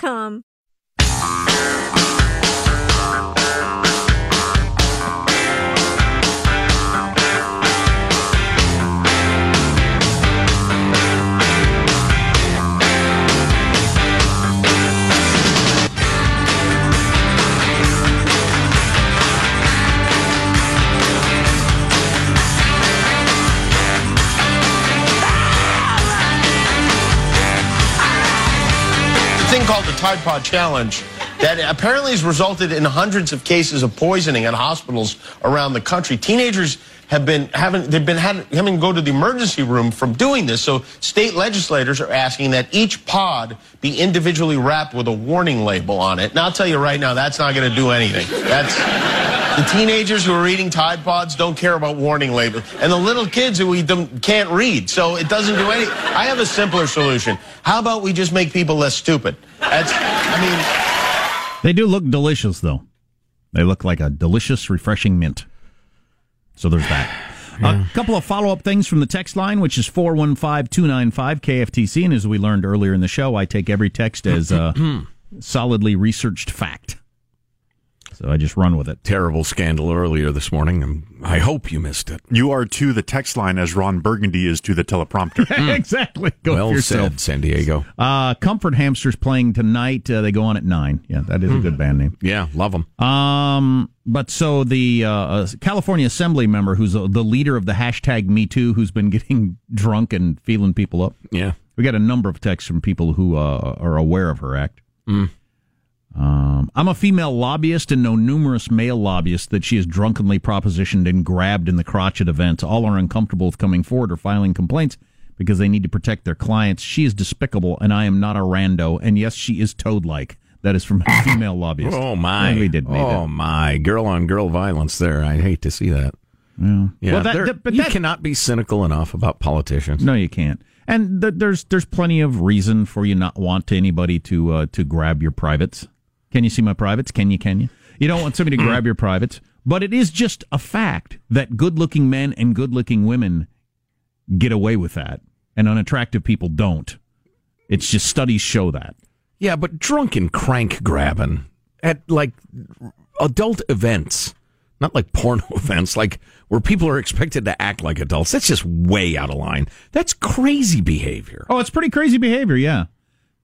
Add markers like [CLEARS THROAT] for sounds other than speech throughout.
thing Challenge that apparently has resulted in hundreds of cases of poisoning at hospitals around the country. Teenagers have been having they've been having to go to the emergency room from doing this. So state legislators are asking that each pod be individually wrapped with a warning label on it. And I'll tell you right now, that's not going to do anything. That's the teenagers who are eating Tide Pods don't care about warning labels, and the little kids who eat them can't read. So it doesn't do any. I have a simpler solution. How about we just make people less stupid? That's. I mean. They do look delicious, though. They look like a delicious, refreshing mint. So there's that. Yeah. A couple of follow up things from the text line, which is 415 295 KFTC. And as we learned earlier in the show, I take every text as a [CLEARS THROAT] solidly researched fact. So I just run with it. Terrible scandal earlier this morning. and I hope you missed it. You are to the text line as Ron Burgundy is to the teleprompter. [LAUGHS] exactly. Go well said, San Diego. Uh, Comfort Hamsters playing tonight. Uh, they go on at nine. Yeah, that is a good band name. Yeah, love them. Um, but so the uh, California Assembly member, who's the leader of the hashtag Me Too, who's been [LAUGHS] getting drunk and feeling people up. Yeah, we got a number of texts from people who uh, are aware of her act. Mm. Um, I'm a female lobbyist and know numerous male lobbyists that she is drunkenly propositioned and grabbed in the crotch at events. All are uncomfortable with coming forward or filing complaints because they need to protect their clients. She is despicable, and I am not a rando. And yes, she is toad-like. That is from a [LAUGHS] female lobbyist. Oh my! we did. Oh my! Girl on girl violence. There, I hate to see that. Yeah. yeah well, that, that, but you that, cannot be cynical enough about politicians. No, you can't. And th- there's there's plenty of reason for you not want to anybody to uh, to grab your privates. Can you see my privates? Can you? Can you? You don't want somebody to grab your privates, but it is just a fact that good-looking men and good-looking women get away with that, and unattractive people don't. It's just studies show that. Yeah, but drunken crank grabbing at like adult events, not like porno [LAUGHS] events, like where people are expected to act like adults. That's just way out of line. That's crazy behavior. Oh, it's pretty crazy behavior. Yeah,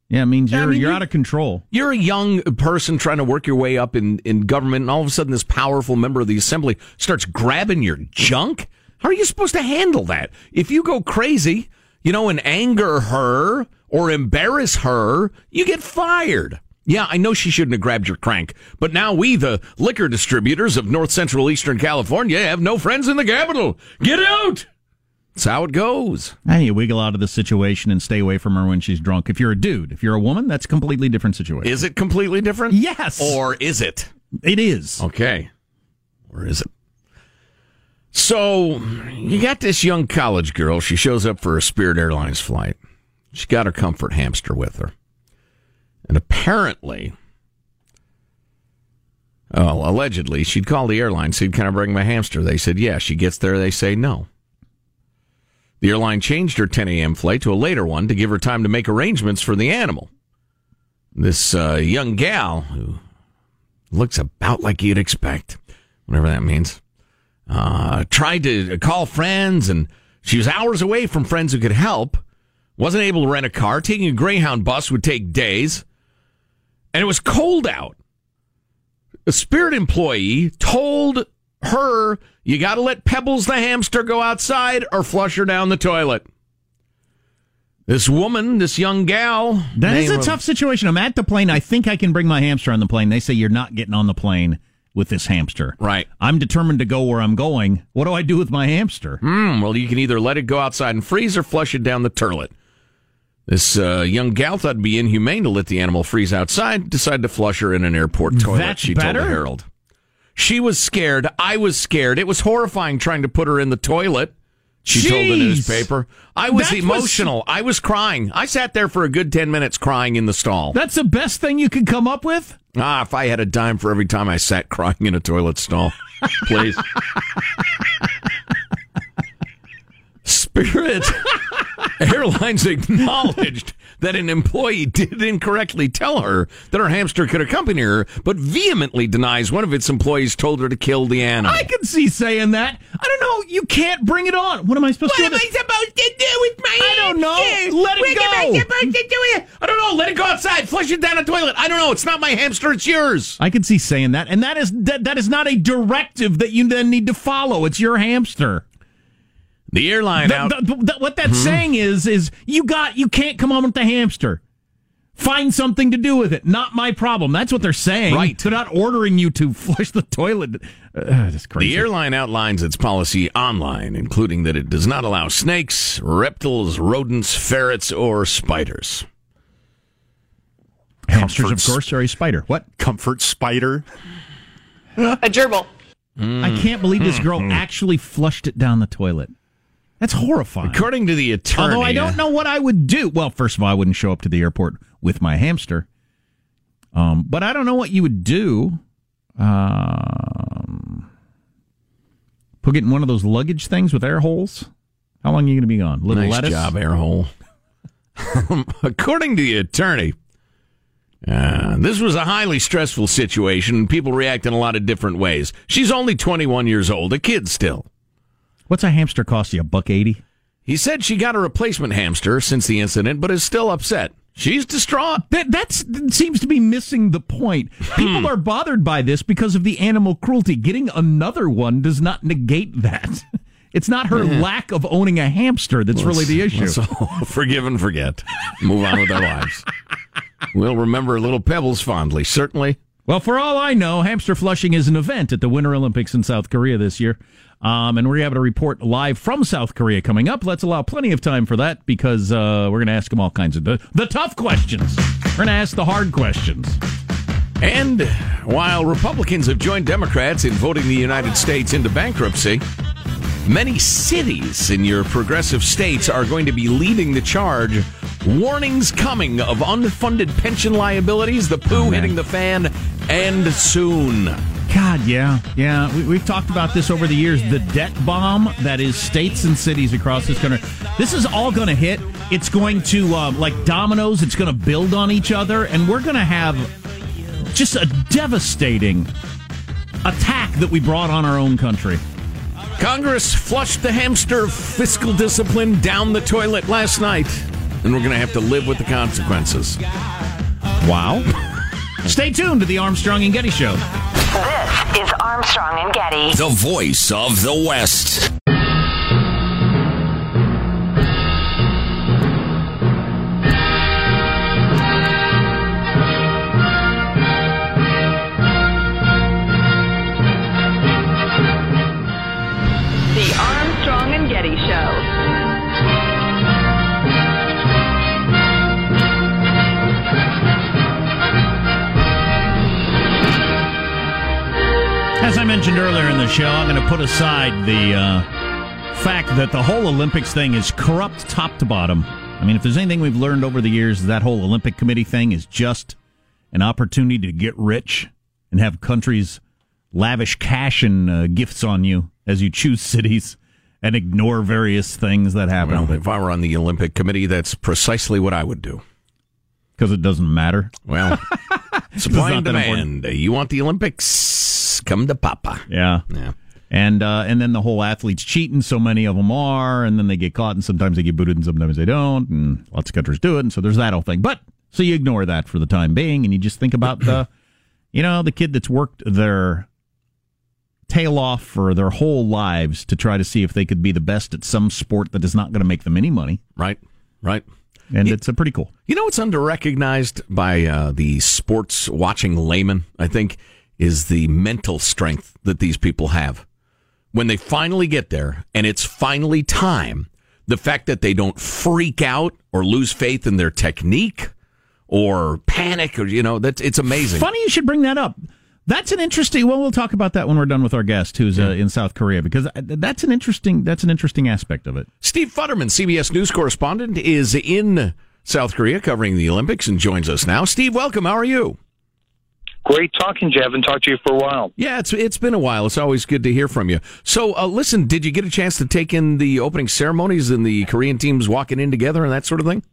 yeah. It means you're I mean, you're you- out of control. You're a young person trying to work your way up in, in government, and all of a sudden, this powerful member of the assembly starts grabbing your junk. How are you supposed to handle that? If you go crazy, you know, and anger her or embarrass her, you get fired. Yeah, I know she shouldn't have grabbed your crank, but now we, the liquor distributors of North Central Eastern California, have no friends in the capital. Get out! That's how it goes. And you wiggle out of the situation and stay away from her when she's drunk. If you're a dude, if you're a woman, that's a completely different situation. Is it completely different? Yes. Or is it? It is. Okay. Or is it? So, you got this young college girl. She shows up for a Spirit Airlines flight. She got her comfort hamster with her. And apparently, oh, allegedly, she'd call the airline, said, Can I bring my hamster? They said, Yeah. She gets there, they say, No. The airline changed her 10 a.m. flight to a later one to give her time to make arrangements for the animal. This uh, young gal, who looks about like you'd expect, whatever that means, uh, tried to call friends, and she was hours away from friends who could help. Wasn't able to rent a car. Taking a Greyhound bus would take days, and it was cold out. A Spirit employee told her, "You got to let Pebbles the hamster go outside, or flush her down the toilet." This woman, this young gal, That is a tough situation. I'm at the plane. I think I can bring my hamster on the plane. They say you're not getting on the plane with this hamster. Right. I'm determined to go where I'm going. What do I do with my hamster? Hmm, well, you can either let it go outside and freeze or flush it down the toilet. This uh, young gal thought it'd be inhumane to let the animal freeze outside, decided to flush her in an airport toilet, That's she told better? the Herald. She was scared. I was scared. It was horrifying trying to put her in the toilet. She told the newspaper. I was That was- emotional. I was crying. I sat there for a good 10 minutes crying in the stall. That's the best thing you could come up with? Ah, if I had a dime for every time I sat crying in a toilet stall, [LAUGHS] please. Spirit [LAUGHS] Airlines acknowledged that an employee did incorrectly tell her that her hamster could accompany her, but vehemently denies one of its employees told her to kill the animal. I can see saying that. I don't know. You can't bring it on. What am I supposed to do? with it? supposed to do with my I don't know. Let it go. supposed to do it? I don't know. Let it go outside. Flush it down the toilet. I don't know. It's not my hamster. It's yours. I can see saying that, and that is that, that is not a directive that you then need to follow. It's your hamster. The airline The- out. the- the- what that's hmm? saying is is you got you can't come on with the hamster. Find something to do with it. Not my problem. That's what they're saying. Right. They're not ordering you to [LAUGHS] flush the toilet. Uh, that's crazy. The airline outlines its policy online, including that it does not allow snakes, reptiles, rodents, ferrets, or spiders. Hamsters, of Comforts. course, are a spider. What? Comfort spider. A gerbil. I can't believe this hmm. girl hmm. actually flushed it down the toilet. That's horrifying. According to the attorney, Although I don't know what I would do. Well, first of all, I wouldn't show up to the airport with my hamster. Um, but I don't know what you would do. Um, put it in one of those luggage things with air holes. How long are you going to be gone? Little nice lettuce. job, air hole. [LAUGHS] According to the attorney, uh, this was a highly stressful situation. People react in a lot of different ways. She's only 21 years old, a kid still. What's a hamster cost you? A buck eighty? He said she got a replacement hamster since the incident, but is still upset. She's distraught. That that's, that seems to be missing the point. People hmm. are bothered by this because of the animal cruelty. Getting another one does not negate that. [LAUGHS] It's not her lack of owning a hamster that's really the issue. Let's [LAUGHS] forgive and forget. Move on with our lives. We'll remember little pebbles fondly, certainly. Well, for all I know, hamster flushing is an event at the Winter Olympics in South Korea this year. Um, and we're having a report live from South Korea coming up. Let's allow plenty of time for that because uh, we're going to ask them all kinds of the, the tough questions. We're going to ask the hard questions. And while Republicans have joined Democrats in voting the United States into bankruptcy, many cities in your progressive states are going to be leading the charge. Warnings coming of unfunded pension liabilities, the poo hitting the fan, and soon. God, yeah, yeah. We, we've talked about this over the years. The debt bomb that is states and cities across this country. This is all going to hit. It's going to, uh, like dominoes, it's going to build on each other, and we're going to have just a devastating attack that we brought on our own country. Congress flushed the hamster of fiscal discipline down the toilet last night, and we're going to have to live with the consequences. Wow. [LAUGHS] Stay tuned to the Armstrong and Getty Show. This is Armstrong and Getty. The voice of the West. Mentioned earlier in the show, I'm going to put aside the uh, fact that the whole Olympics thing is corrupt top to bottom. I mean, if there's anything we've learned over the years, that whole Olympic Committee thing is just an opportunity to get rich and have countries lavish cash and uh, gifts on you as you choose cities and ignore various things that happen Well, if I were on the Olympic Committee, that's precisely what I would do. because it doesn't matter. Well, [LAUGHS] supply and demand. You want the Olympics? Come to Papa. Yeah. Yeah. And uh, and then the whole athletes cheating, so many of them are, and then they get caught, and sometimes they get booted, and sometimes they don't, and lots of countries do it, and so there's that whole thing. But so you ignore that for the time being, and you just think about the, [CLEARS THROAT] you know, the kid that's worked their tail off for their whole lives to try to see if they could be the best at some sport that is not going to make them any money, Right. Right. And it's a pretty cool. You know what's underrecognized by uh, the sports watching layman, I think, is the mental strength that these people have. When they finally get there and it's finally time, the fact that they don't freak out or lose faith in their technique or panic or, you know, that's it's amazing. Funny you should bring that up. That's an interesting. Well, we'll talk about that when we're done with our guest, who's uh, in South Korea, because that's an interesting. That's an interesting aspect of it. Steve Futterman, CBS News correspondent, is in South Korea covering the Olympics and joins us now. Steve, welcome. How are you? Great talking, Jeff. Haven't talked to you for a while. Yeah, it's it's been a while. It's always good to hear from you. So, uh, listen, did you get a chance to take in the opening ceremonies and the Korean teams walking in together and that sort of thing?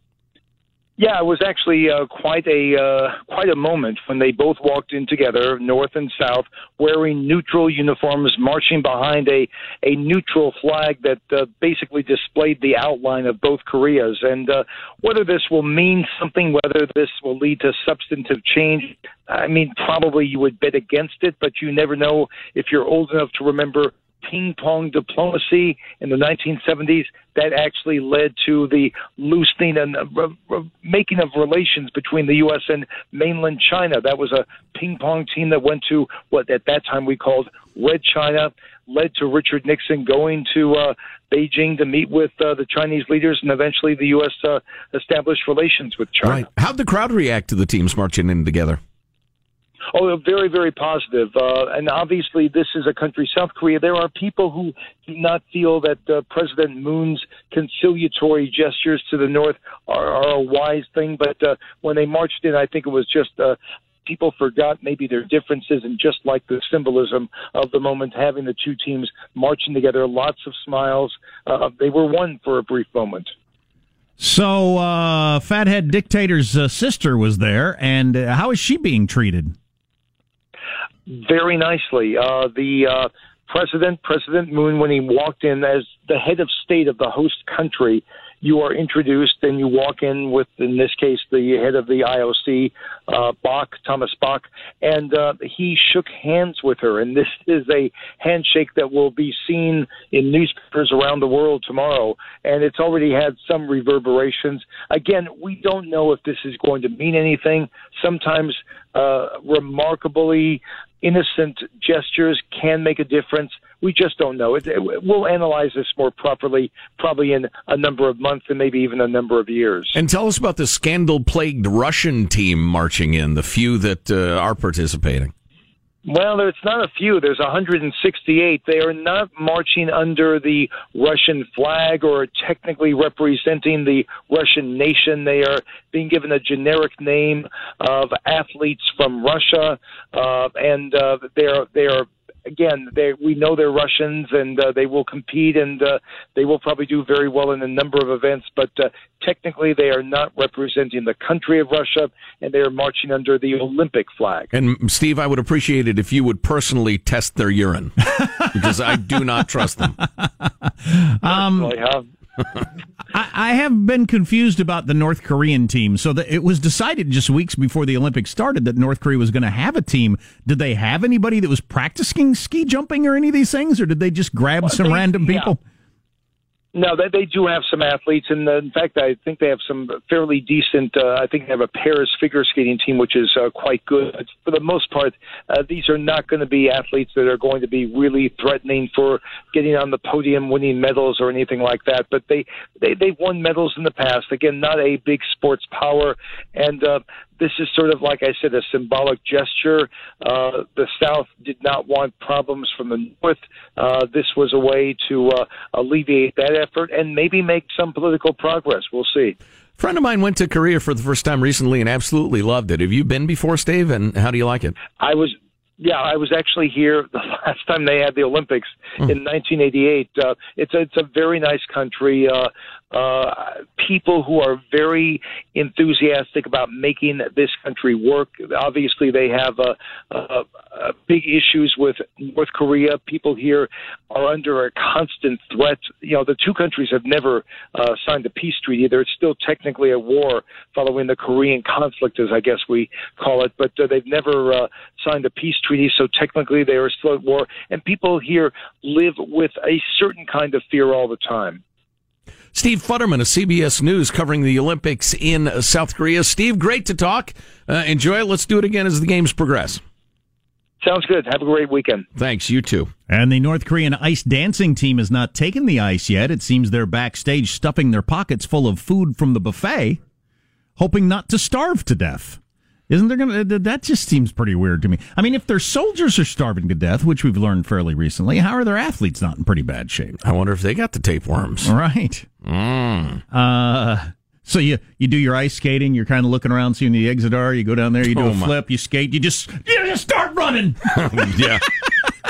Yeah, it was actually uh, quite a uh, quite a moment when they both walked in together, north and south, wearing neutral uniforms, marching behind a a neutral flag that uh, basically displayed the outline of both Koreas. And uh, whether this will mean something, whether this will lead to substantive change, I mean, probably you would bet against it, but you never know if you're old enough to remember ping pong diplomacy in the 1970s that actually led to the loosening and uh, re- re- making of relations between the U.S. and mainland China. That was a ping pong team that went to what at that time we called Red China, led to Richard Nixon going to uh, Beijing to meet with uh, the Chinese leaders, and eventually the U.S. Uh, established relations with China. Right. How'd the crowd react to the teams marching in together? Oh, very, very positive. Uh, and obviously, this is a country, South Korea. There are people who do not feel that uh, President Moon's conciliatory gestures to the North are, are a wise thing. But uh, when they marched in, I think it was just uh, people forgot maybe their differences and just like the symbolism of the moment, having the two teams marching together, lots of smiles. Uh, they were one for a brief moment. So, uh, Fathead Dictator's uh, sister was there, and uh, how is she being treated? Very nicely. Uh, the uh, president, President Moon, when he walked in as the head of state of the host country, you are introduced and you walk in with, in this case, the head of the IOC, uh, Bach, Thomas Bach, and uh, he shook hands with her. And this is a handshake that will be seen in newspapers around the world tomorrow. And it's already had some reverberations. Again, we don't know if this is going to mean anything. Sometimes uh, remarkably innocent gestures can make a difference. We just don't know. It, it, we'll analyze this more properly, probably in a number of months and maybe even a number of years. And tell us about the scandal plagued Russian team marching in, the few that uh, are participating. Well, it's not a few. There's 168. They are not marching under the Russian flag or technically representing the Russian nation. They are being given a generic name of athletes from Russia, uh, and uh, they are they are again, they, we know they're Russians and uh, they will compete and uh, they will probably do very well in a number of events, but uh, technically they are not representing the country of Russia and they are marching under the Olympic flag. And Steve, I would appreciate it if you would personally test their urine because I do not trust them. [LAUGHS] Um, I have. I, have been confused about the North Korean team. So that it was decided just weeks before the Olympics started that North Korea was going to have a team. Did they have anybody that was practicing ski jumping or any of these things, or did they just grab some they- random yeah. people? No, they, they do have some athletes, and uh, in fact, I think they have some fairly decent. Uh, I think they have a pairs figure skating team, which is uh, quite good. For the most part, uh, these are not going to be athletes that are going to be really threatening for getting on the podium, winning medals, or anything like that. But they they they've won medals in the past. Again, not a big sports power, and uh, this is sort of like I said, a symbolic gesture. Uh, the South did not want problems from the North. Uh, this was a way to uh, alleviate that effort and maybe make some political progress. We'll see. A friend of mine went to Korea for the first time recently and absolutely loved it. Have you been before, Steve? And how do you like it? I was. Yeah, I was actually here [LAUGHS] the last time they had the Olympics in 1988. Uh, it's a, it's a very nice country. Uh, uh, people who are very enthusiastic about making this country work. Obviously, they have uh, uh, uh, big issues with North Korea. People here are under a constant threat. You know, the two countries have never uh, signed a peace treaty. They're still technically a war following the Korean conflict, as I guess we call it. But uh, they've never uh, signed a peace treaty, so technically they are still at war. And people here live with a certain kind of fear all the time. Steve Futterman of CBS News covering the Olympics in South Korea. Steve, great to talk. Uh, enjoy it. Let's do it again as the games progress. Sounds good. Have a great weekend. Thanks. You too. And the North Korean ice dancing team has not taken the ice yet. It seems they're backstage stuffing their pockets full of food from the buffet, hoping not to starve to death. Isn't there going to, that just seems pretty weird to me. I mean, if their soldiers are starving to death, which we've learned fairly recently, how are their athletes not in pretty bad shape? I wonder if they got the tapeworms. Right. Mm. Uh, so you, you do your ice skating, you're kind of looking around, seeing the exit are, you go down there, you do Oh, a my. flip, you skate, you just, you just start running. [LAUGHS] yeah.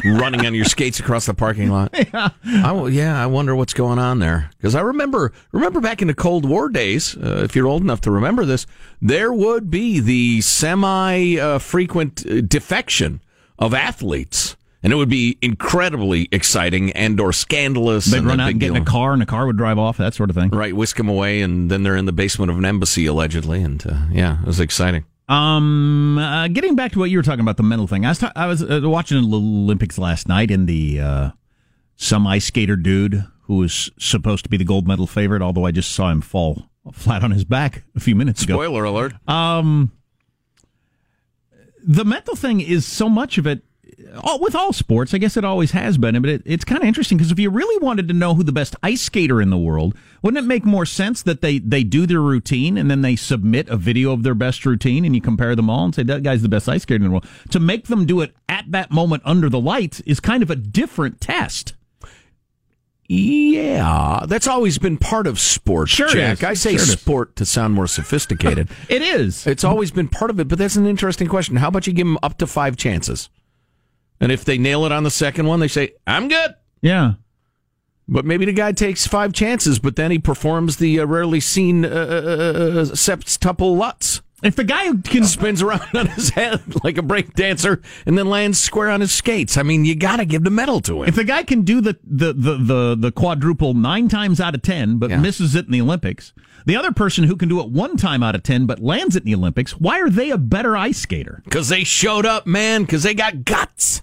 Running on your skates across the parking lot. [LAUGHS] Yeah. I, yeah, I wonder what's going on there. Because I remember remember back in the Cold War days, uh, if you're old enough to remember this, there would be the semi uh, frequent uh, defection of athletes. And it would be incredibly exciting and or scandalous. They'd and run out and get in a car, and a car would drive off, that sort of thing. Right, whisk them away, and then they're in the basement of an embassy, allegedly. And uh, yeah, it was exciting. Um, uh, getting back to what you were talking about, the mental thing. I was, ta- I was uh, watching the Olympics last night, and the uh, some ice skater dude who was supposed to be the gold medal favorite, although I just saw him fall flat on his back a few minutes ago. Spoiler alert. Um, the mental thing is so much of it. All, with all sports, I guess it always has been, but it, it's kind of interesting because if you really wanted to know who the best ice skater in the world, wouldn't it make more sense that they, they do their routine and then they submit a video of their best routine and you compare them all and say that guy's the best ice skater in the world? To make them do it at that moment under the lights is kind of a different test. Yeah, that's always been part of sport, Sure Jack. I say Sure sport to sound more sophisticated. [LAUGHS] It is. It's always been part of it, but that's an interesting question. How about you give them up to five chances? And if they nail it on the second one, they say, I'm good. Yeah. But maybe the guy takes five chances, but then he performs the uh, rarely seen uh, uh, septuple lutz. If the guy can spins around [LAUGHS] on his head like a break dancer and then lands square on his skates, I mean, you got to give the medal to him. If the guy can do the the the the, the quadruple nine times out of ten, but misses it in the Olympics, the other person who can do it one time out of ten but lands it in the Olympics, why are they a better ice skater? Because they showed up, man, because they got guts.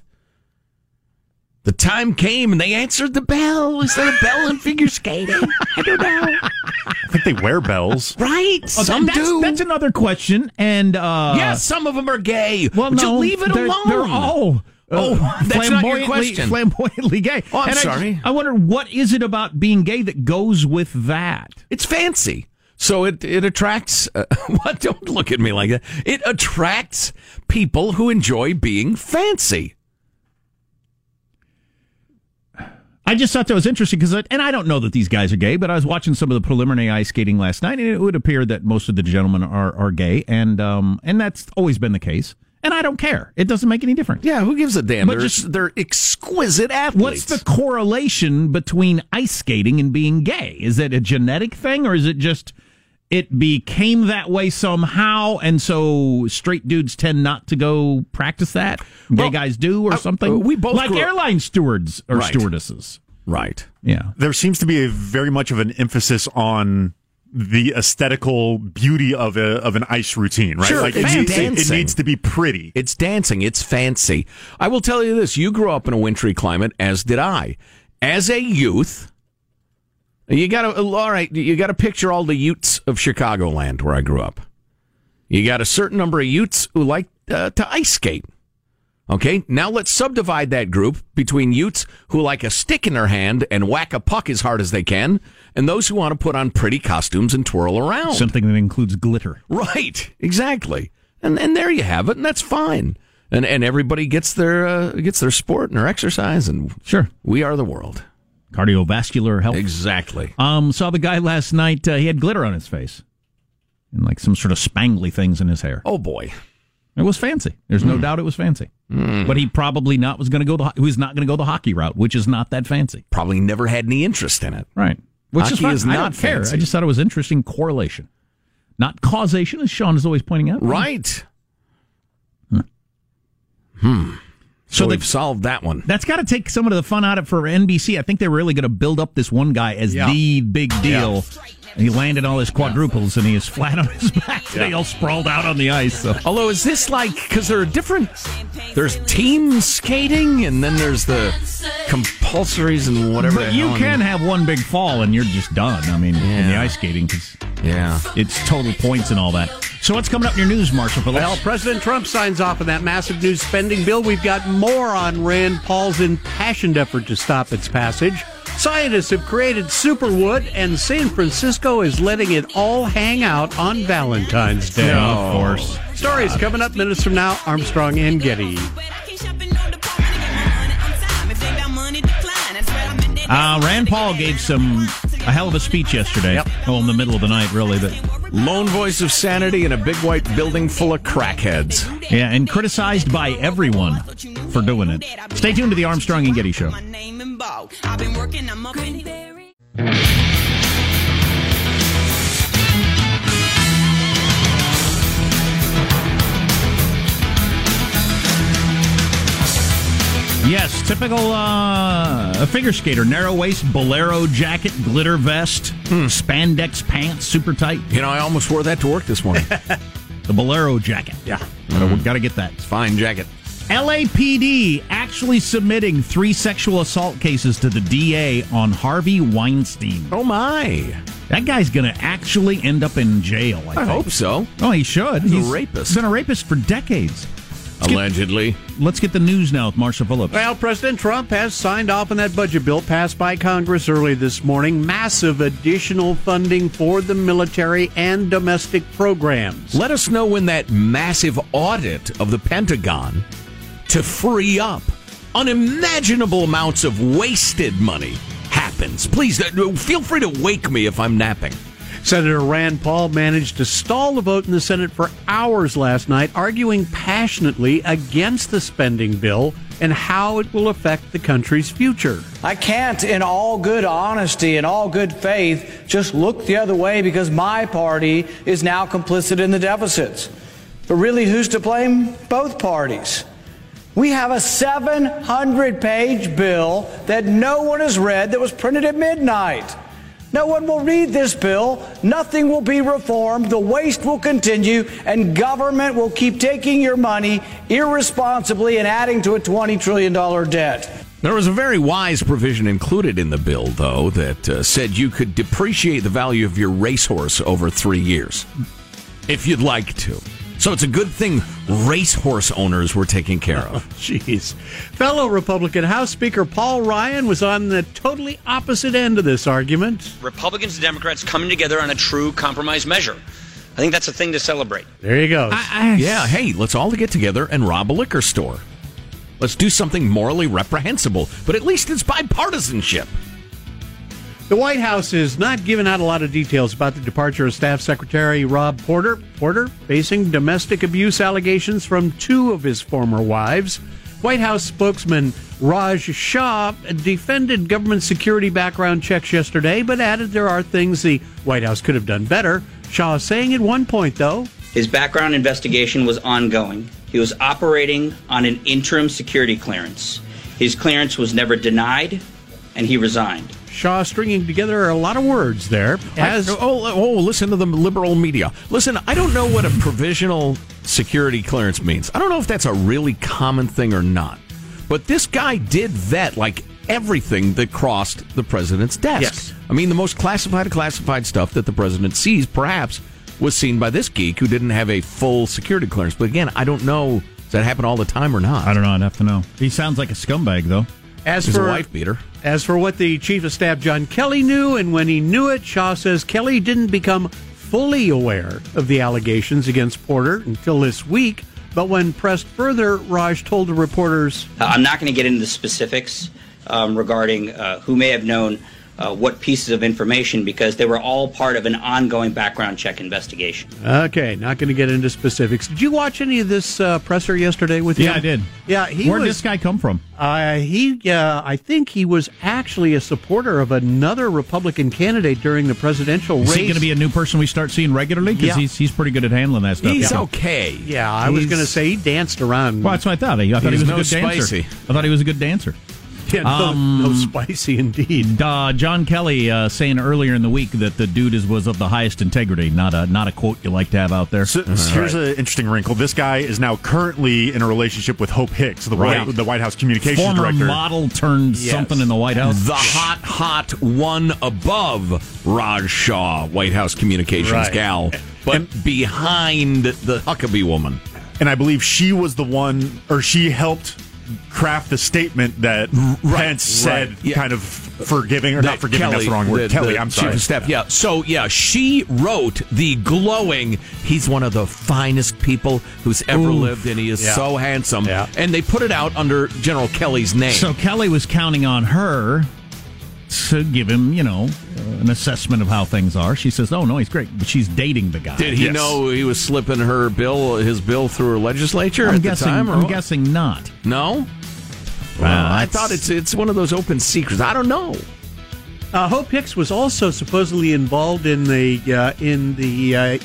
The time came and they answered the bell. Is there a bell in figure skating? [LAUGHS] I don't know. I think they wear bells. Right? Oh, Some that's, do. That's another question. And uh, yes, some of them are gay. well, Would no, you leave it they're, alone? They're all. Oh, uh, [LAUGHS] that's not your question. Flamboyantly gay. Oh, I'm And I- sorry. I, wonder what is it about being gay that goes with that. It's fancy. So it it attracts. Uh, [LAUGHS] what? Don't look at me like that. It attracts people who enjoy being fancy. I just thought that was interesting because, and I don't know that these guys are gay, but I was watching some of the preliminary ice skating last night, and it would appear that most of the gentlemen are are gay, and um, and that's always been the case. And I don't care; it doesn't make any difference. Yeah, who gives a damn? But they're, just- they're exquisite athletes. What's the correlation between ice skating and being gay? Is it a genetic thing, or is it just it became that way somehow, and so straight dudes tend not to go practice that? Gay Well, guys do, or uh, something. we both like grew up- airline stewards or Right. stewardesses. right? Yeah. There seems to be a very much of an emphasis on the aesthetical beauty of a of an ice routine, right? Sure, like it needs, it, it needs to be pretty. It's dancing. It's fancy. I will tell you this: you grew up in a wintry climate, as did I. As a youth, you got to all right. You got to picture all the Utes of Chicagoland, where I grew up. You got a certain number of Utes who like uh, to ice skate. Okay, now let's subdivide that group between Utes who like a stick in their hand and whack a puck as hard as they can, and those who want to put on pretty costumes and twirl around. Something that includes glitter. Right, exactly. And and there you have it, and that's fine. And and everybody gets their uh, gets their sport and their exercise, and Sure. we are the world. Cardiovascular health. Exactly. Um, saw the guy last night. Uh, he had glitter on his face and like some sort of spangly things in his hair. Oh boy. It was fancy. There's no doubt it was fancy. But he probably not was going to go the he was not going to go the hockey route, which is not that fancy. Probably never had any interest in it. Right. Which is, Hockey is I not care. fancy. I just thought it was interesting correlation, not causation, as Sean is always pointing out. Right. Hmm. So, So the- we've solved that one. That's got to take some of the fun out of it for NBC. I think they're really going to build up this one guy as Yeah. the big deal. And he landed all his quadruples and he is flat on his back today, all sprawled out on the ice. So. Although is this like because there are different? There's team skating and then there's the compulsories and whatever. But you hell. can have one big fall and you're just done. I mean, in the ice skating because Yeah. it's total points and all that. So what's coming up in your news, Marshall Phillips? Well, President Trump signs off on that massive new spending bill. We've got more on Rand Paul's impassioned effort to stop its passage. Scientists have created superwood, and San Francisco is letting it all hang out on Valentine's Day. of course. Stories coming up minutes from now. Armstrong and Getty. Uh, Rand Paul gave some a hell of a speech yesterday. Yep. Oh, in the middle of the night, really. But Lone voice of sanity in a big white building full of crackheads. yeah, and criticized by everyone for doing it. Stay tuned to the Armstrong and Getty Show. Yes, typical uh, a figure skater, narrow waist, bolero jacket, glitter vest, spandex pants, super tight. You know, I almost wore that to work this morning. [LAUGHS] The bolero jacket. Yeah, gotta, gotta get that. Fine jacket. LAPD actually submitting three sexual assault cases to the DA on Harvey Weinstein. Oh my! That guy's going to actually end up in jail. I, I hope so. Oh, he should. He's a rapist. He's been a rapist for decades. Let's get- Allegedly. let's get the news now with Marsha Phillips. Well, President Trump has signed off on that budget bill passed by Congress early this morning. Massive additional funding for the military and domestic programs. Let us know when that massive audit of the Pentagon to free up unimaginable amounts of wasted money happens. Please uh, feel free to wake me if I'm napping. Senator Rand Paul managed to stall the vote in the Senate for hours last night, arguing passionately against the spending bill and how it will affect the country's future. I can't, in all good honesty and all good faith, just look the other way because my party is now complicit in the deficits. But really, who's to blame? Both parties. We have a 700 page bill that no one has read that was printed at midnight. No one will read this bill. Nothing will be reformed. The waste will continue, and government will keep taking your money irresponsibly and adding to a $20 trillion debt. There was a very wise provision included in the bill, though, that uh, said you could depreciate the value of your racehorse over three years if you'd like to. So it's a good thing racehorse owners were taken care of. [LAUGHS] Jeez. Fellow Republican House Speaker Paul Ryan was on the totally opposite end of this argument. Republicans and Democrats coming together on a true compromise measure. I think that's a thing to celebrate. There you go. yeah, hey, let's all get together and rob a liquor store. Let's do something morally reprehensible, but at least it's bipartisanship. The White House is not giving out a lot of details about the departure of Staff Secretary Rob Porter. Porter facing domestic abuse allegations from two of his former wives. White House spokesman Raj Shah defended government security background checks yesterday, but added there are things the White House could have done better. Shah saying at one point, though, His background investigation was ongoing. He was operating on an interim security clearance. His clearance was never denied, and he resigned. Shah stringing together a lot of words there. As I, oh, oh, listen to the liberal media. Listen, I don't know what a provisional security clearance means. I don't know if that's a really common thing or not. But this guy did vet like everything that crossed the president's desk. Yes. I mean, the most classified of classified stuff that the president sees, perhaps, was seen by this geek who didn't have a full security clearance. But again, I don't know. Does that happen all the time or not? I don't know. I'd have to know. He sounds like a scumbag, though. As He's for a wife beater. As for what the chief of staff John Kelly knew, and when he knew it, Shah says Kelly didn't become fully aware of the allegations against Porter until this week. But when pressed further, Raj told the reporters, Uh, I'm not going to get into the specifics um, regarding uh, who may have known uh, what pieces of information because they were all part of an ongoing background check investigation. "Okay, not going to get into specifics." Did you watch any of this uh, presser yesterday with Yeah, him? I did. Yeah, he where did this guy come from? Uh, he, uh, I think he was actually a supporter of another Republican candidate during the presidential Is race. he going to be a new person we start seeing regularly? Because Yeah. he's, he's pretty good at handling that stuff. He's Yeah. okay. Yeah, I was going to say he danced around. Well, that's what I thought. I thought he He's was a no good dancer. spicy. I thought he was a good dancer. Yeah, no, Um, no spicy indeed. [LAUGHS] Uh, John Kelly uh, saying earlier in the week that the dude is was of the highest integrity. Not a not a quote you like to have out there. So, so here's an interesting wrinkle. This guy is now currently in a relationship with Hope Hicks, the Right. White, the White House communications Former director. model turned Yes. something in the White House. The hot, hot one above Raj Shah, White House communications Right. gal, but behind the Huckabee woman. and I believe she was the one, or she helped craft the statement that Pence said, right. Yeah. kind of forgiving or That not forgiving. that's the wrong word. the- Kelly, the I'm chief sorry. of staff. Yeah. So yeah, she wrote the glowing. He's one of the finest people who's ever Oof. lived, and he is Yeah. so handsome. Yeah. And they put it out under General Kelly's name. So Kelly was counting on her to give him, you know, an assessment of how things are. She says, "Oh no, he's great," but she's dating the guy. Did he know he was slipping her bill, his bill, through her legislature I'm at guessing. the time? or I'm what? guessing not. No. Well, I thought it's it's one of those open secrets. I don't know. Uh, Hope Hicks was also supposedly involved in the uh, in the uh,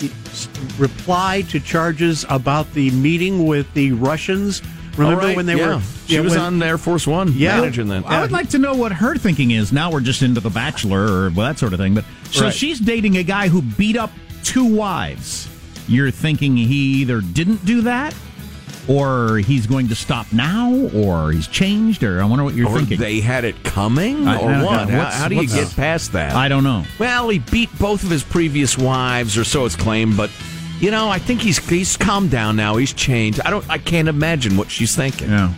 reply to charges about the meeting with the Russians. Remember All right, when they yeah. were? She yeah, was when- on Air Force One Yeah. managing that. I would like to know what her thinking is. Now we're just into The Bachelor or well, that sort of thing. But so Right. she's dating a guy who beat up two wives. You're thinking he either didn't do that, or he's going to stop now, or he's changed, or I wonder what you're or thinking. they had it coming, I- or I what? know. How, how do you get past that? I don't know. Well, he beat both of his previous wives, or so it's claimed. But you know, I think he's he's calmed down now. He's changed. I don't. I can't imagine what she's thinking. Yeah.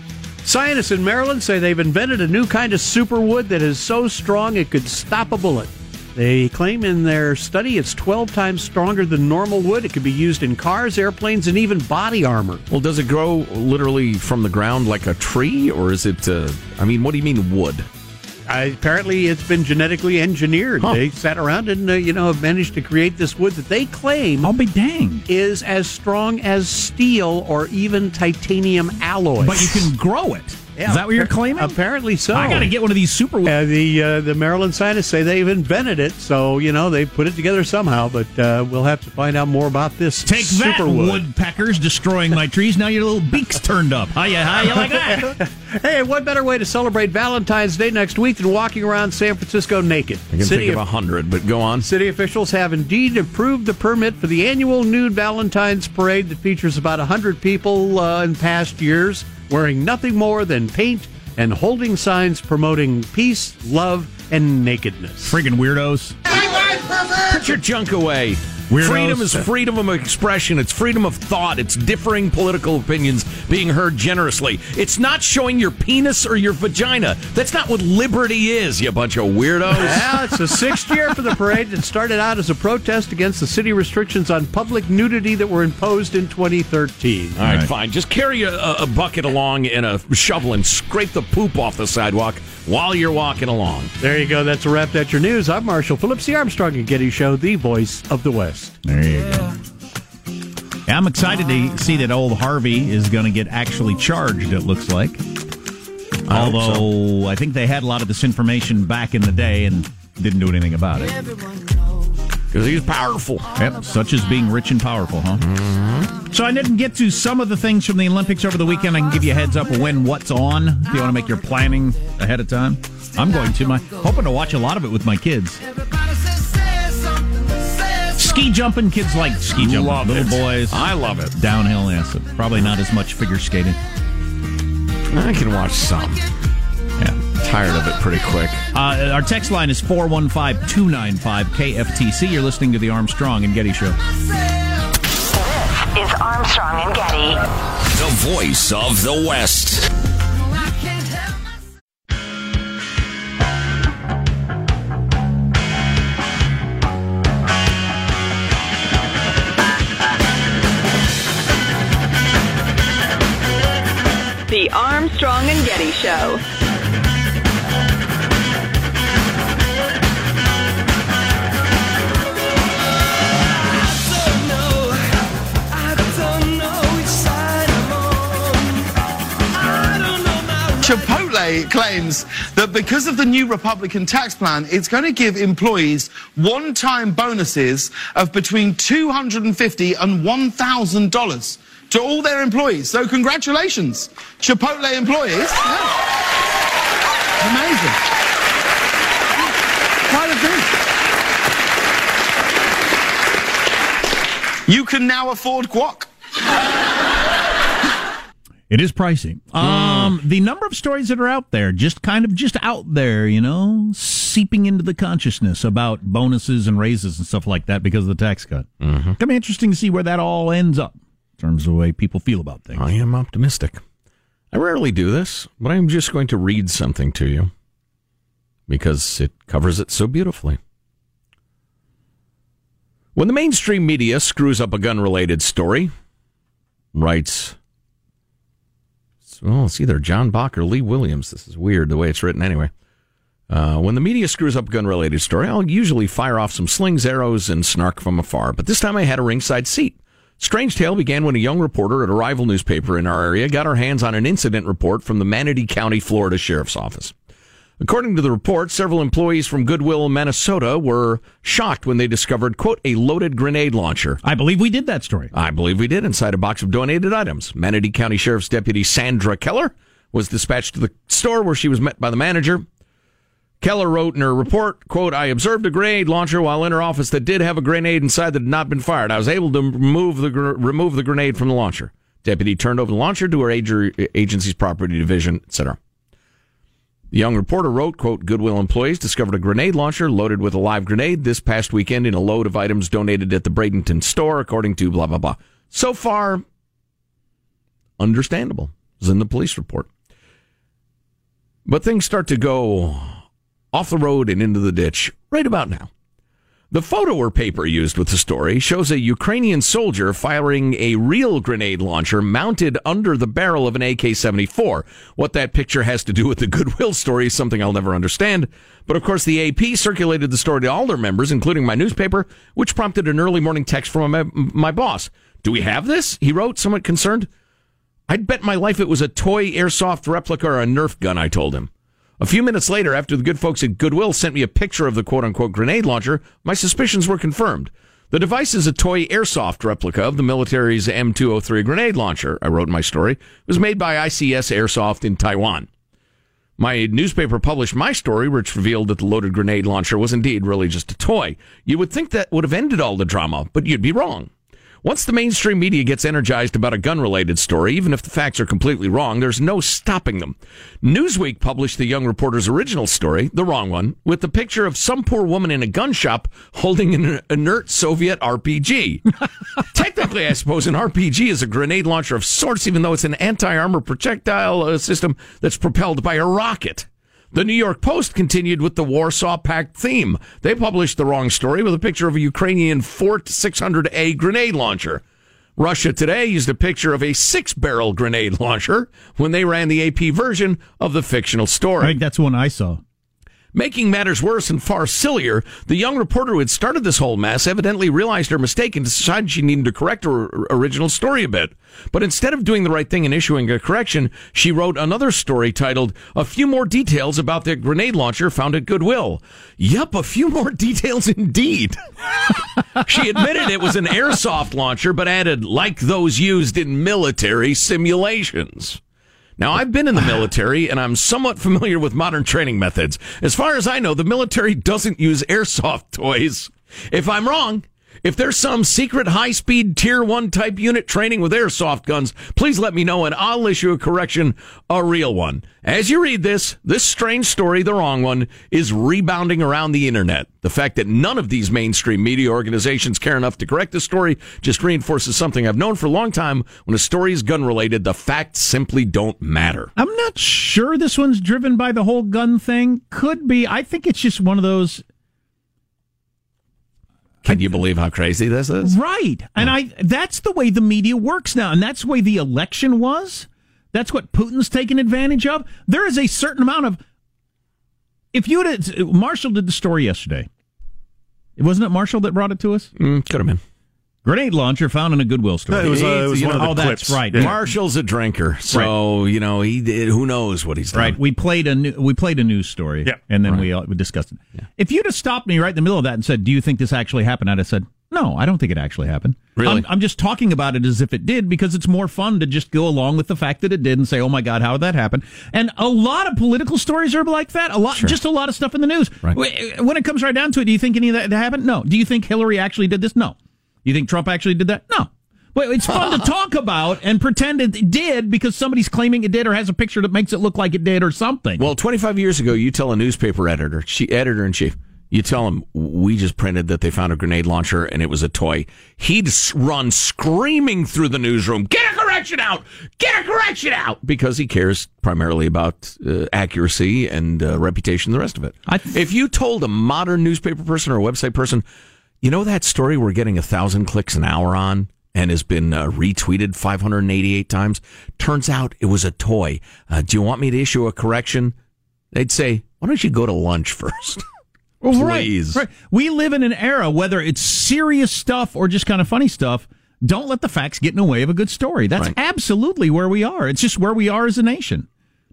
Scientists in Maryland say they've invented a new kind of superwood that is so strong it could stop a bullet. They claim in their study it's 12 times stronger than normal wood. It could be used in cars, airplanes, and even body armor. Well, does it grow literally from the ground like a tree, or is it? Uh, I mean, what do you mean wood? Uh, apparently, it's been genetically engineered. Huh. They sat around and uh, you know have managed to create this wood that they claim I'll be dang. is as strong as steel or even titanium alloy. But you can grow it. Is that what you're claiming? Apparently so. I got to get one of these super. Uh, the uh, the Maryland scientists say they've invented it, so you know they put it together somehow. But uh, we'll have to find out more about this. Take that, superwood. woodpeckers destroying my trees. Now your little beaks turned up. How you, how you like that? [LAUGHS] Hey, what better way to celebrate Valentine's Day next week than walking around San Francisco naked? I can City think of a hundred, but go on. City officials have indeed approved the permit for the annual nude Valentine's parade that features about 100 people uh, in past years wearing nothing more than paint and holding signs promoting peace, love, and nakedness. Friggin' weirdos. Put your junk away. Weirdos. Freedom is freedom of expression. It's freedom of thought. It's differing political opinions being heard generously. It's not showing your penis or your vagina. That's not what liberty is, you bunch of weirdos. [LAUGHS] Yeah, it's the sixth year for the parade. It started out as a protest against the city restrictions on public nudity that were imposed in 2013. All right, fine. Just carry a, a bucket along and a shovel and scrape the poop off the sidewalk while you're walking along. There you go. That's a wrap. That's your news. I'm Marshall Phillips, the Armstrong and Getty Show, the voice of the West. There you go. Yeah, I'm excited to see that old Harvey is going to get actually charged, it looks like. I hope Although I think they had a lot of this information back in the day and didn't do anything about it. Because he's powerful. Yep, such as being rich and powerful, huh? Mm-hmm. So I didn't get to some of the things from the Olympics over the weekend. I can give you a heads up when what's on if you want to make your planning ahead of time. I'm going to. My hoping to watch a lot of it with my kids. Ski jumping, kids like ski jumping. Love Little it. boys. I love it. Downhill, yes. Probably not as much figure skating. I can watch some. Yeah. Tired of it pretty quick. Uh, our text line is 415 295 KFTC. You're listening to the Armstrong and Getty Show. This is Armstrong and Getty. The voice of the West. The Armstrong and Getty Show. Chipotle claims that because of the new Republican tax plan, it's going to give employees one-time bonuses of between 250 and $1,000 to all their employees. So congratulations, Chipotle employees. Yeah. Amazing. Quite a thing. You can now afford guac. It is pricey. Um, the number of stories that are out there, just kind of just out there, you know, seeping into the consciousness about bonuses and raises and stuff like that because of the tax cut. Mm-hmm. Gonna be interesting to see where that all ends up in terms of the way people feel about things. I am optimistic. I rarely do this, but I'm just going to read something to you because it covers it so beautifully. When the mainstream media screws up a gun related story, writes, well, it's either John Bach or Lee Williams. This is weird the way it's written anyway. Uh, when the media screws up a gun related story, I'll usually fire off some slings, arrows, and snark from afar. But this time I had a ringside seat. Strange tale began when a young reporter at a rival newspaper in our area got her hands on an incident report from the Manatee County, Florida Sheriff's Office. According to the report, several employees from Goodwill, Manasota were shocked when they discovered, quote, a loaded grenade launcher. I believe we did that story. I believe we did inside a box of donated items. Manatee County Sheriff's Deputy Sandra Keller was dispatched to the store where she was met by the manager. Keller wrote in her report, quote, I observed a grenade launcher while in her office that did have a grenade inside that had not been fired. I was able to remove the, gr- remove the grenade from the launcher. Deputy turned over the launcher to her agency's property division, etc. The young reporter wrote, quote, Goodwill employees discovered a grenade launcher loaded with a live grenade this past weekend in a load of items donated at the Bradenton store, according to blah, blah, blah. So far, understandable, is in the police report. But things start to go off the road and into the ditch right about now. The photo or paper used with the story shows a Ukrainian soldier firing a real grenade launcher mounted under the barrel of an AK 74. What that picture has to do with the Goodwill story is something I'll never understand. But of course, the AP circulated the story to all their members, including my newspaper, which prompted an early morning text from my, my boss. Do we have this? He wrote, somewhat concerned. I'd bet my life it was a toy airsoft replica or a Nerf gun, I told him. A few minutes later, after the good folks at Goodwill sent me a picture of the quote unquote grenade launcher, my suspicions were confirmed. The device is a toy airsoft replica of the military's M203 grenade launcher, I wrote in my story. It was made by ICS Airsoft in Taiwan. My newspaper published my story, which revealed that the loaded grenade launcher was indeed really just a toy. You would think that would have ended all the drama, but you'd be wrong. Once the mainstream media gets energized about a gun related story, even if the facts are completely wrong, there's no stopping them. Newsweek published the young reporter's original story, the wrong one, with the picture of some poor woman in a gun shop holding an inert Soviet RPG. [LAUGHS] Technically, I suppose an RPG is a grenade launcher of sorts, even though it's an anti armor projectile uh, system that's propelled by a rocket. The New York Post continued with the Warsaw Pact theme. They published the wrong story with a picture of a Ukrainian Fort 600A grenade launcher. Russia Today used a picture of a six barrel grenade launcher when they ran the AP version of the fictional story. I think that's one I saw. Making matters worse and far sillier, the young reporter who had started this whole mess evidently realized her mistake and decided she needed to correct her original story a bit. But instead of doing the right thing and issuing a correction, she wrote another story titled, A Few More Details About the Grenade Launcher Found at Goodwill. Yup, a few more [LAUGHS] details indeed. [LAUGHS] she admitted it was an airsoft launcher, but added, like those used in military simulations. Now, I've been in the military and I'm somewhat familiar with modern training methods. As far as I know, the military doesn't use airsoft [LAUGHS] toys. If I'm wrong, if there's some secret high speed tier one type unit training with airsoft guns, please let me know and I'll issue a correction, a real one. As you read this, this strange story, the wrong one, is rebounding around the internet. The fact that none of these mainstream media organizations care enough to correct the story just reinforces something I've known for a long time. When a story is gun related, the facts simply don't matter. I'm not sure this one's driven by the whole gun thing. Could be. I think it's just one of those can you believe how crazy this is? Right. And I that's the way the media works now. And that's the way the election was. That's what Putin's taken advantage of. There is a certain amount of if you would Marshall did the story yesterday. Wasn't it Marshall that brought it to us? Mm, could have been. Grenade launcher found in a Goodwill store. No, it was, uh, it was one know, of the oh, clips. that's right. Yeah. Marshall's a drinker, so you know he did, who knows what he's done. Right. We played a new, we played a news story, Yeah. and then we, uh, we discussed it. If you'd have stopped me right in the middle of that and said, "Do you think this actually happened?" I'd have said, "No, I don't think it actually happened." Really? I'm, I'm just talking about it as if it did because it's more fun to just go along with the fact that it did and say, "Oh my God, how did that happen?" And a lot of political stories are like that. A lot, just a lot of stuff in the news. Right. When it comes right down to it, do you think any of that happened? No. Do you think Hillary actually did this? No. You think Trump actually did that? No. But it's fun to [LAUGHS] talk about and pretend it did because somebody's claiming it did or has a picture that makes it look like it did or something. Well, 25 years ago, you tell a newspaper editor, she, editor in chief, you tell him we just printed that they found a grenade launcher and it was a toy. He'd run screaming through the newsroom, "Get a correction out! Get a correction out!" Because he cares primarily about uh, accuracy and uh, reputation, and the rest of it. if you told a modern newspaper person or a website person, you know that story we're getting a thousand clicks an hour on and has been uh, retweeted 588 times. Turns out it was a toy. Uh, do you want me to issue a correction? They'd say, why don't you go to lunch [LAUGHS] first? [LAUGHS] Well, right, Please. right. We live in an era, whether it's serious stuff or just kind of funny stuff. Don't let the facts get in the way of a good story. That's Right. absolutely where we are. It's just where we are as a nation.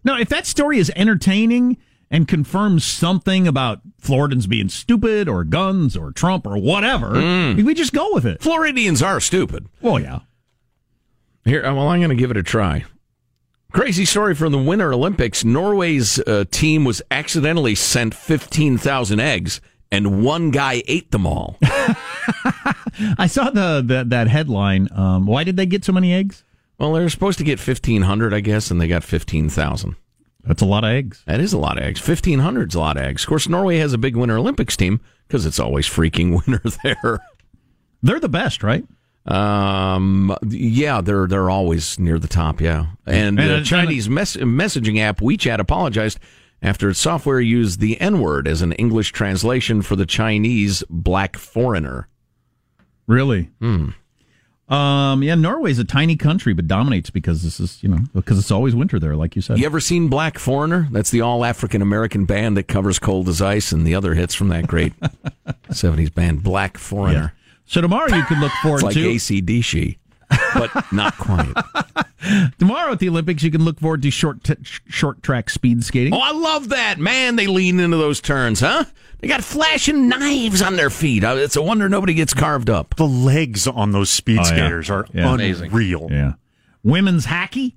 Now, if that story is entertaining and confirms something about Floridans being stupid or guns or Trump or whatever, Mm. we just go with it. Floridians are stupid. Oh, yeah. Here, uh, well, I'm going to give it a try. Crazy story from the Winter Olympics. Norway's uh, team was accidentally sent 15,000 eggs, and one guy ate them all. [LAUGHS] I saw the, the that headline. Um, why did they get so many eggs? well, they're supposed to get 1,500, I guess, and they got 15,000. That's a lot of eggs. That is a lot of eggs. 1,500 is a lot of eggs. Of course, Norway has a big Winter Olympics team because it's always freaking [LAUGHS] winter there. They're the best, right? Um, yeah, they're they're always near the top. Yeah, and, And, uh, Chinese mess- messaging app WeChat apologized after its software used the N word as an English translation for the Chinese black foreigner. Really? Hmm. Um, yeah, Norway's a tiny country, but dominates because this is, you know, because it's always winter there, like you said. You ever seen Black Foreigner? That's the all African American band that covers Cold as Ice and the other hits from that great [LAUGHS] seventies band Black Foreigner. So tomorrow you can look forward It's like to ACDC, but not quite. [LAUGHS] tomorrow at the Olympics. You can look forward to short t- short track speed skating. Oh, I love that. Man, they lean into those turns, huh? They got flashing knives on their feet. Uh, It's a wonder nobody gets carved up. The legs on those speed Oh, yeah. skaters are Yeah. unreal. Yeah, women's hockey.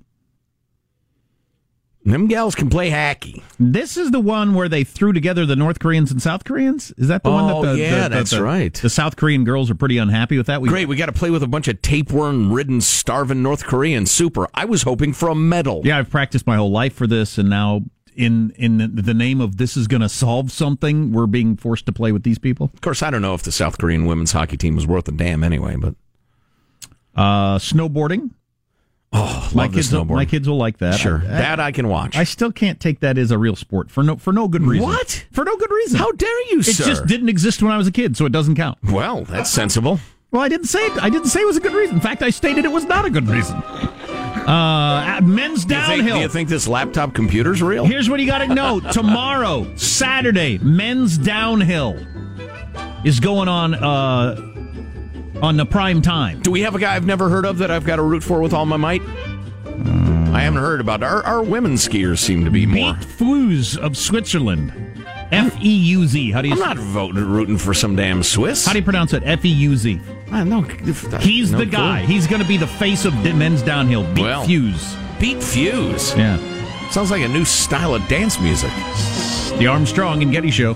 Them gals can play hacky. This is the one where they threw together the North Koreans and South Koreans. Is that the one Oh, that the, yeah, the- the- that's the- right. The South Korean girls are pretty unhappy with that. We, Great, we got to play with a bunch of tapeworm ridden, starving North Koreans. Super. I was hoping for a medal. Yeah, I've practiced my whole life for this, and now in in the name of this is going to solve something, we're being forced to play with these people. Of course, I don't know if the South Korean women's hockey team was worth a damn anyway, but Uh, snowboarding. Oh, my kids, will, my kids will like that. Sure, I, that I can watch. I still can't take that as a real sport for no for no good reason. What? For no good reason. How dare you, It sir? It just didn't exist when I was a kid, so it doesn't count. well, that's sensible. Well, I didn't say it. I didn't say it was a good reason. In fact, I stated it was not a good reason. Uh, men's Do you, think, downhill. do you think this laptop computer's real? Here's what you got to know: [LAUGHS] tomorrow, Saturday, men's downhill is going on uh, on the prime time. Do we have a guy I've never heard of that I've got to root for with all my might? I haven't heard about our our women skiers. Seem to be more. Beat Feuz of Switzerland. F E U Z. How do you? I'm not voting rooting for some damn Swiss. How do you pronounce it? F E U Z. I know. He's no the guy. clue. He's going to be the face of men's downhill. Beat Well. Fuse. Beat Fuse. Yeah. Sounds like a new style of dance music. The Armstrong and Getty Show.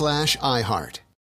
iHeart.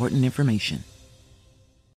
important information.